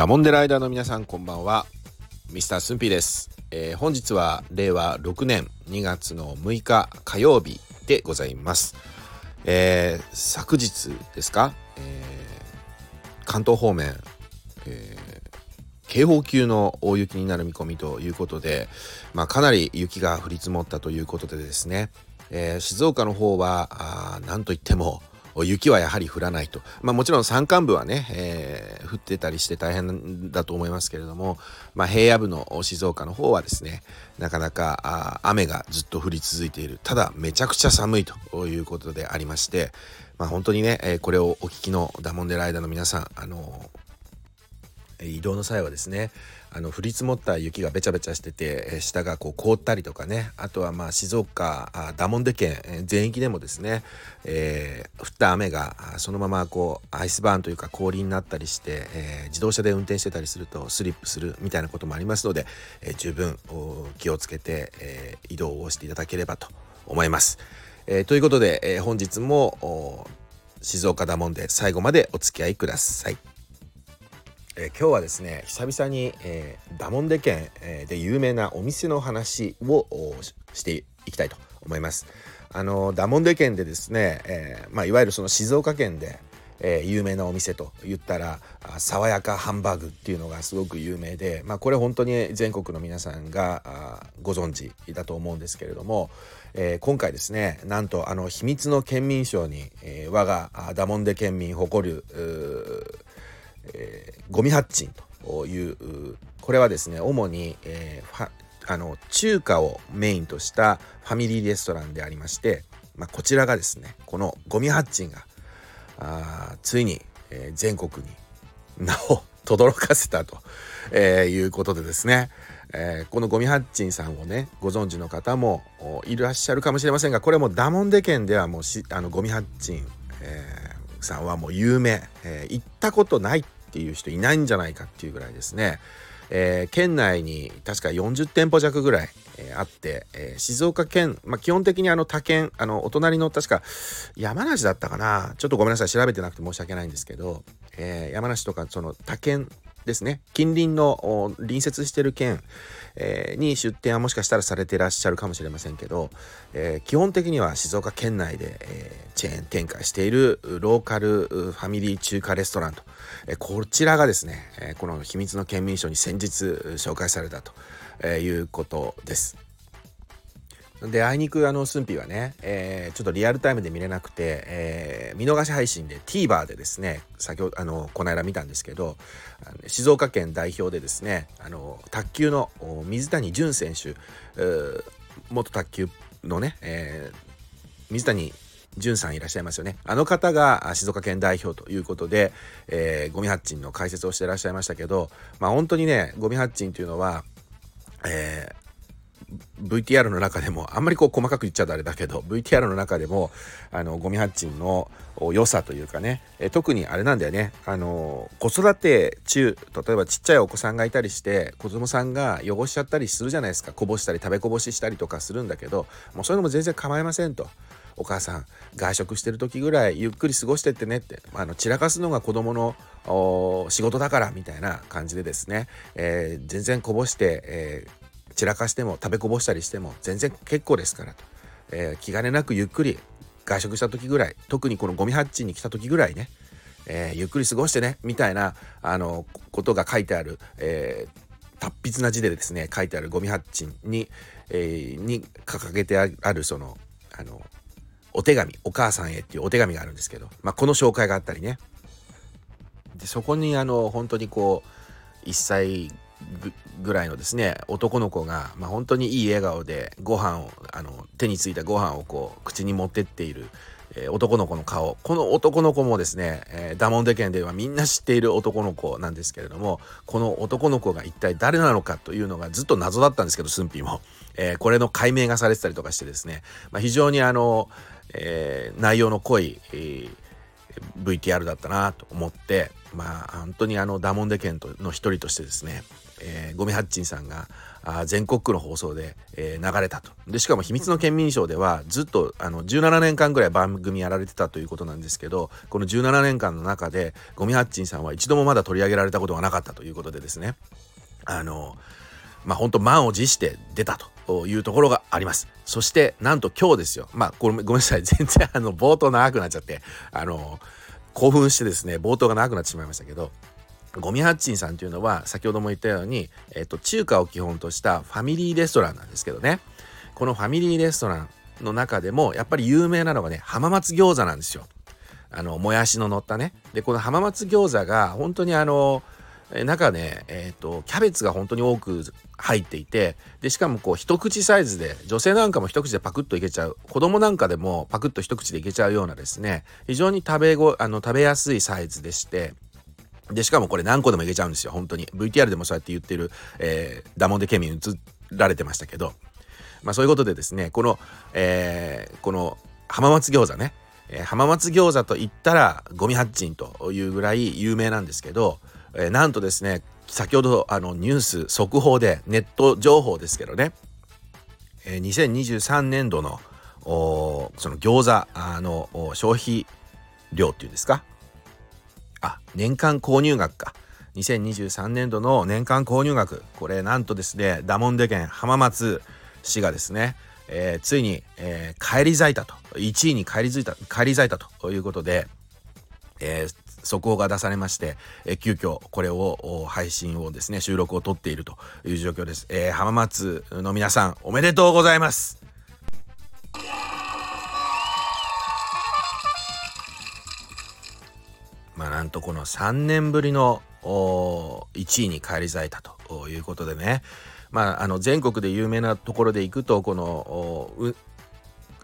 ダモンデライダーの皆さんこんばんは。ミスタースンピーです、えー、本日は令和6年2月の6日火曜日でございます、えー、昨日ですか、えー、関東方面、え警報級の大雪になる見込みということで、まあ、かなり雪が降り積もったということでですね、え静岡の方は何といっても雪はやはり降らないと。まあもちろん山間部はね、えー、降ってたりして大変だと思いますけれども、まあ平野部の静岡の方はですね、なかなか雨がずっと降り続いている。ただめちゃくちゃ寒いということでありまして、まあ本当にね、えー、これをお聞きのダモンデライダーの皆さん、あの移動の際はですねあの降り積もった雪がべちゃべちゃしてて下がこう凍ったりとかねあとはまあ静岡あダモンデ県全域でもですね、えー、降った雨がそのままこうアイスバーンというか氷になったりして、えー、自動車で運転してたりするとスリップするみたいなこともありますので、えー、十分気をつけて、え移動をしていただければと思います。えということで、え本日も静岡ダモンデ最後までお付き合いください。えー、今日はですね久々に、えー、ダモンデ県、えー、で有名なお店の話をしていきたいと思います。あのダモンデ県でですね、えまあ、いわゆるその静岡県で、え有名なお店と言ったら爽やかハンバーグっていうのがすごく有名で、まあ、これ本当に全国の皆さんがご存知だと思うんですけれども、えー、今回ですねなんとあの秘密の県民賞に、えー、我がダモンデ県民誇るえー、ゴミハッチンというこれはですね主に、えー、あの中華をメインとしたファミリーレストランでありまして、まあ、こちらがですねこのゴミハッチンがあついに、えー、全国に名を轟かせたと、えー、いうことでですね、えー、このゴミハッチンさんをねご存知の方もいらっしゃるかもしれませんがこれもダモンデ県ではもうしあのゴミハッチン、えさんはもう有名、えー、行ったことないっていう人いないんじゃないかっていうぐらいですね、えー、県内に確か40店舗弱ぐらい、えー、あって、えー、静岡県、まあ、基本的にあの他県あのお隣の確か山梨だったかな。ちょっとごめんなさい。調べてなくて申し訳ないんですけど、え山梨とかその他県ですね近隣の隣接してる県、えー、に出店はもしかしたらされてらっしゃるかもしれませんけど、えー、基本的には静岡県内で、えー、チェーン展開しているローカルファミリー中華レストランと、えこちらがですね、えこの秘密の県民賞に先日紹介されたと、いうことです。であいにくあのスンピはね、えー、ちょっとリアルタイムで見れなくて、えー、見逃し配信で TVer でですね先ほどあのこの間見たんですけど静岡県代表でですねあの卓球の水谷隼選手元卓球のね、えー、水谷淳さんいらっしゃいますよね。あの方が静岡県代表ということで、えー、ゴミハッチンの解説をしていらっしゃいましたけど、まあ本当にね、ゴミハッチンというのは、えー、VTR の中でもあんまりこう細かく言っちゃうとあれだけど VTR の中でもあのゴミハッチンの良さというかね、え特にあれなんだよねあの子育て中例えばちっちゃいお子さんがいたりして子供さんが汚しちゃったりするじゃないですかこぼしたり食べこぼししたりとかするんだけどもうそういうのも全然構いませんと。お母さん外食してる時ぐらいゆっくり過ごしてってねってあの散らかすのが子供の仕事だからみたいな感じでですね、えー、全然こぼして、えー散らかしても食べこぼしたりしても全然結構ですからと、えー、気兼ねなくゆっくり外食した時ぐらい特にこのゴミハッチに来た時ぐらいね、えー、ゆっくり過ごしてねみたいなあのことが書いてある、えー、達筆な字でですね書いてあるゴミハッチに,、えー、に掲げてあるそのあのお手紙お母さんへっていうお手紙があるんですけど、まあ、この紹介があったりね。でそこにあの本当にこう1歳ぐらいのですね男の子が、まあ、本当にいい笑顔でご飯をあの手についたご飯をこう口に持ってっている、えー、男の子の顔。この男の子もですね、えー、ダモンデ県ではみんな知っている男の子なんですけれどもこの男の子が一体誰なのかというのがずっと謎だったんですけどスンピーも、えー、これの解明がされてたりとかしてですね、まあ、非常にあの、え内容の濃い、えー VTR だったなと思ってまあ本当にあのダモンデ県の一人としてですねえー、ゴミハッチンさんがあ全国区の放送で、えー、流れたと。でしかも「秘密の県民賞」ではずっとあの17年間ぐらい番組やられてたということなんですけどこの17年間の中でゴミハッチンさんは一度もまだ取り上げられたことがなかったということでですね。あのまあ本当満を持して出たというところがあります。そしてなんと今日ですよ。まあごめんなさい。全然あの冒頭長くなっちゃってあの興奮してですね冒頭が長くなってしまいましたけどゴミハッチンさんというのは先ほども言ったように、えっと、中華を基本としたファミリーレストランなんですけどね。このファミリーレストランの中でもやっぱり有名なのがね浜松餃子なんですよ。あのもやしの乗ったね。でこの浜松餃子が本当にあの中ね、えーと、キャベツが本当に多く入っていてでしかもこう一口サイズで女性なんかも一口でパクッといけちゃう。子供なんかでもパクッと一口でいけちゃうようなですね非常に食べごあの食べやすいサイズでしてで、しかもこれ何個でもいけちゃうんですよ、本当に。VTR でもそうやって言ってる、えー、ダモンデケミン映られてましたけど、まあそういうことでですね、この、えー、この浜松餃子ね、えー、浜松餃子と言ったらゴミ発チというぐらい有名なんですけど、えー、なんとですね、先ほどあのニュース速報でネット情報ですけどね、えー、2023年度のその餃子の消費量っていうんですか？あ年間購入額か。2023年度の年間購入額。これなんとですねダモンデ県浜松市がですね、えー、ついに、えー、返り咲いたと。1位に返り咲いた返り咲いたということで、えー、速報が出されまして、えー、急遽これを配信をですね収録を撮っているという状況です、えー、浜松の皆さんおめでとうございます。まあ、なんとこの3年ぶりの1位に返り咲いたということでね、まあ、あの全国で有名なところで行くとこのう,、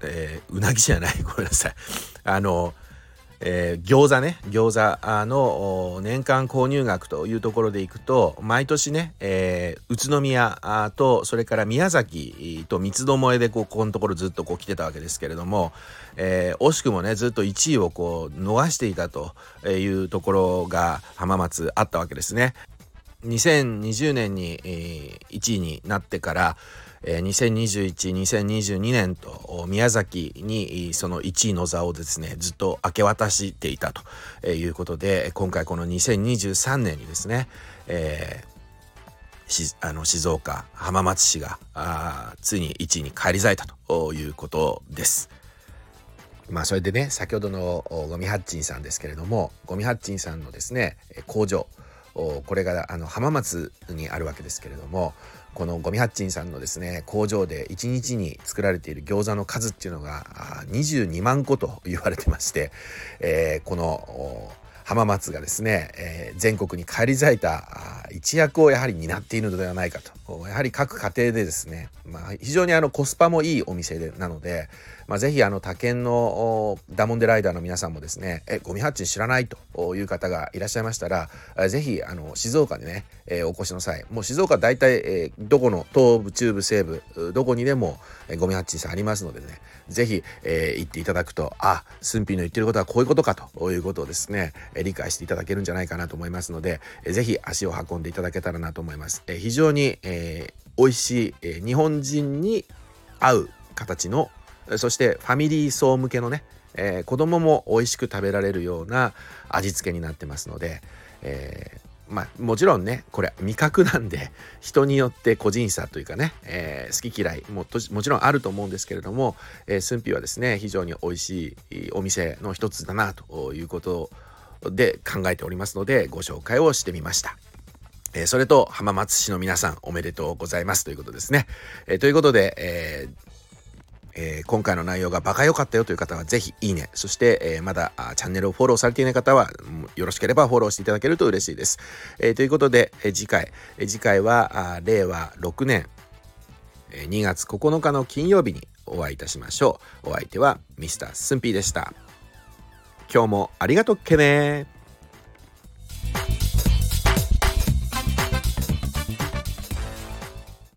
えー、うなぎじゃない。ごめんなさい。あのえー、餃子ね餃子の年間購入額というところでいくと毎年ね、えー、宇都宮とそれから宮崎と三つどもえでこうこのところずっとこう来てたわけですけれども、えー、惜しくもねずっと1位をこう逃していたというところが浜松あったわけですね。2020年に、え、1位になってからえ2021、2022年と宮崎にその1位の座をですねずっと明け渡していたということで今回この2023年にですね、えー、あの静岡浜松市があついに1位に返り咲いたということです。まあそれでね先ほどのゴミハッチンさんですけれどもゴミハッチンさんのですね工場これがあの浜松にあるわけですけれどもこのゴミハッチンさんのですね工場で1日に作られている餃子の数っていうのが22万個と言われてまして、えー、この浜松がですね、えー、全国に返り咲いた一役をやはり担っているのではないかと。やはり各家庭でですね、まあ、非常にあのコスパもいいお店でなので、まあ、ぜひあの他県のダモンデライダーの皆さんもですねえゴミ発注知らないという方がいらっしゃいましたらぜひあの静岡でね、えー、お越しの際もう静岡大体、えー、どこの東部中部西部どこにでも、えー、ゴミ発注さんありますのでねぜひ、えー、行っていただくとあスンピーの言ってることはこういうことかということをですね、えー、理解していただけるんじゃないかなと思いますので、えー、ぜひ足を運んでいただけたらなと思います。えー、非常に、えー、美味しい、えー、日本人に合う形のそしてファミリー層向けのね、えー、子供も美味しく食べられるような味付けになってますので、えー、まあもちろんねこれ味覚なんで人によって個人差というかね、えー、好き嫌いももちろんあると思うんですけれども、えー、スンピはですね非常に美味しいお店の一つだなということで考えておりますのでご紹介をしてみました。え、それと浜松市の皆さんおめでとうございますということですね。え、ということで、えーえー、今回の内容がバカ良かったよという方はぜひいいね、そして、えー、まだチャンネルをフォローされていない方はよろしければフォローしていただけると嬉しいです。えー、ということで、え次回、え次回は令和6年え2月9日の金曜日にお会いいたしましょう。お相手はミスタースンピーでした。今日もありがとっけね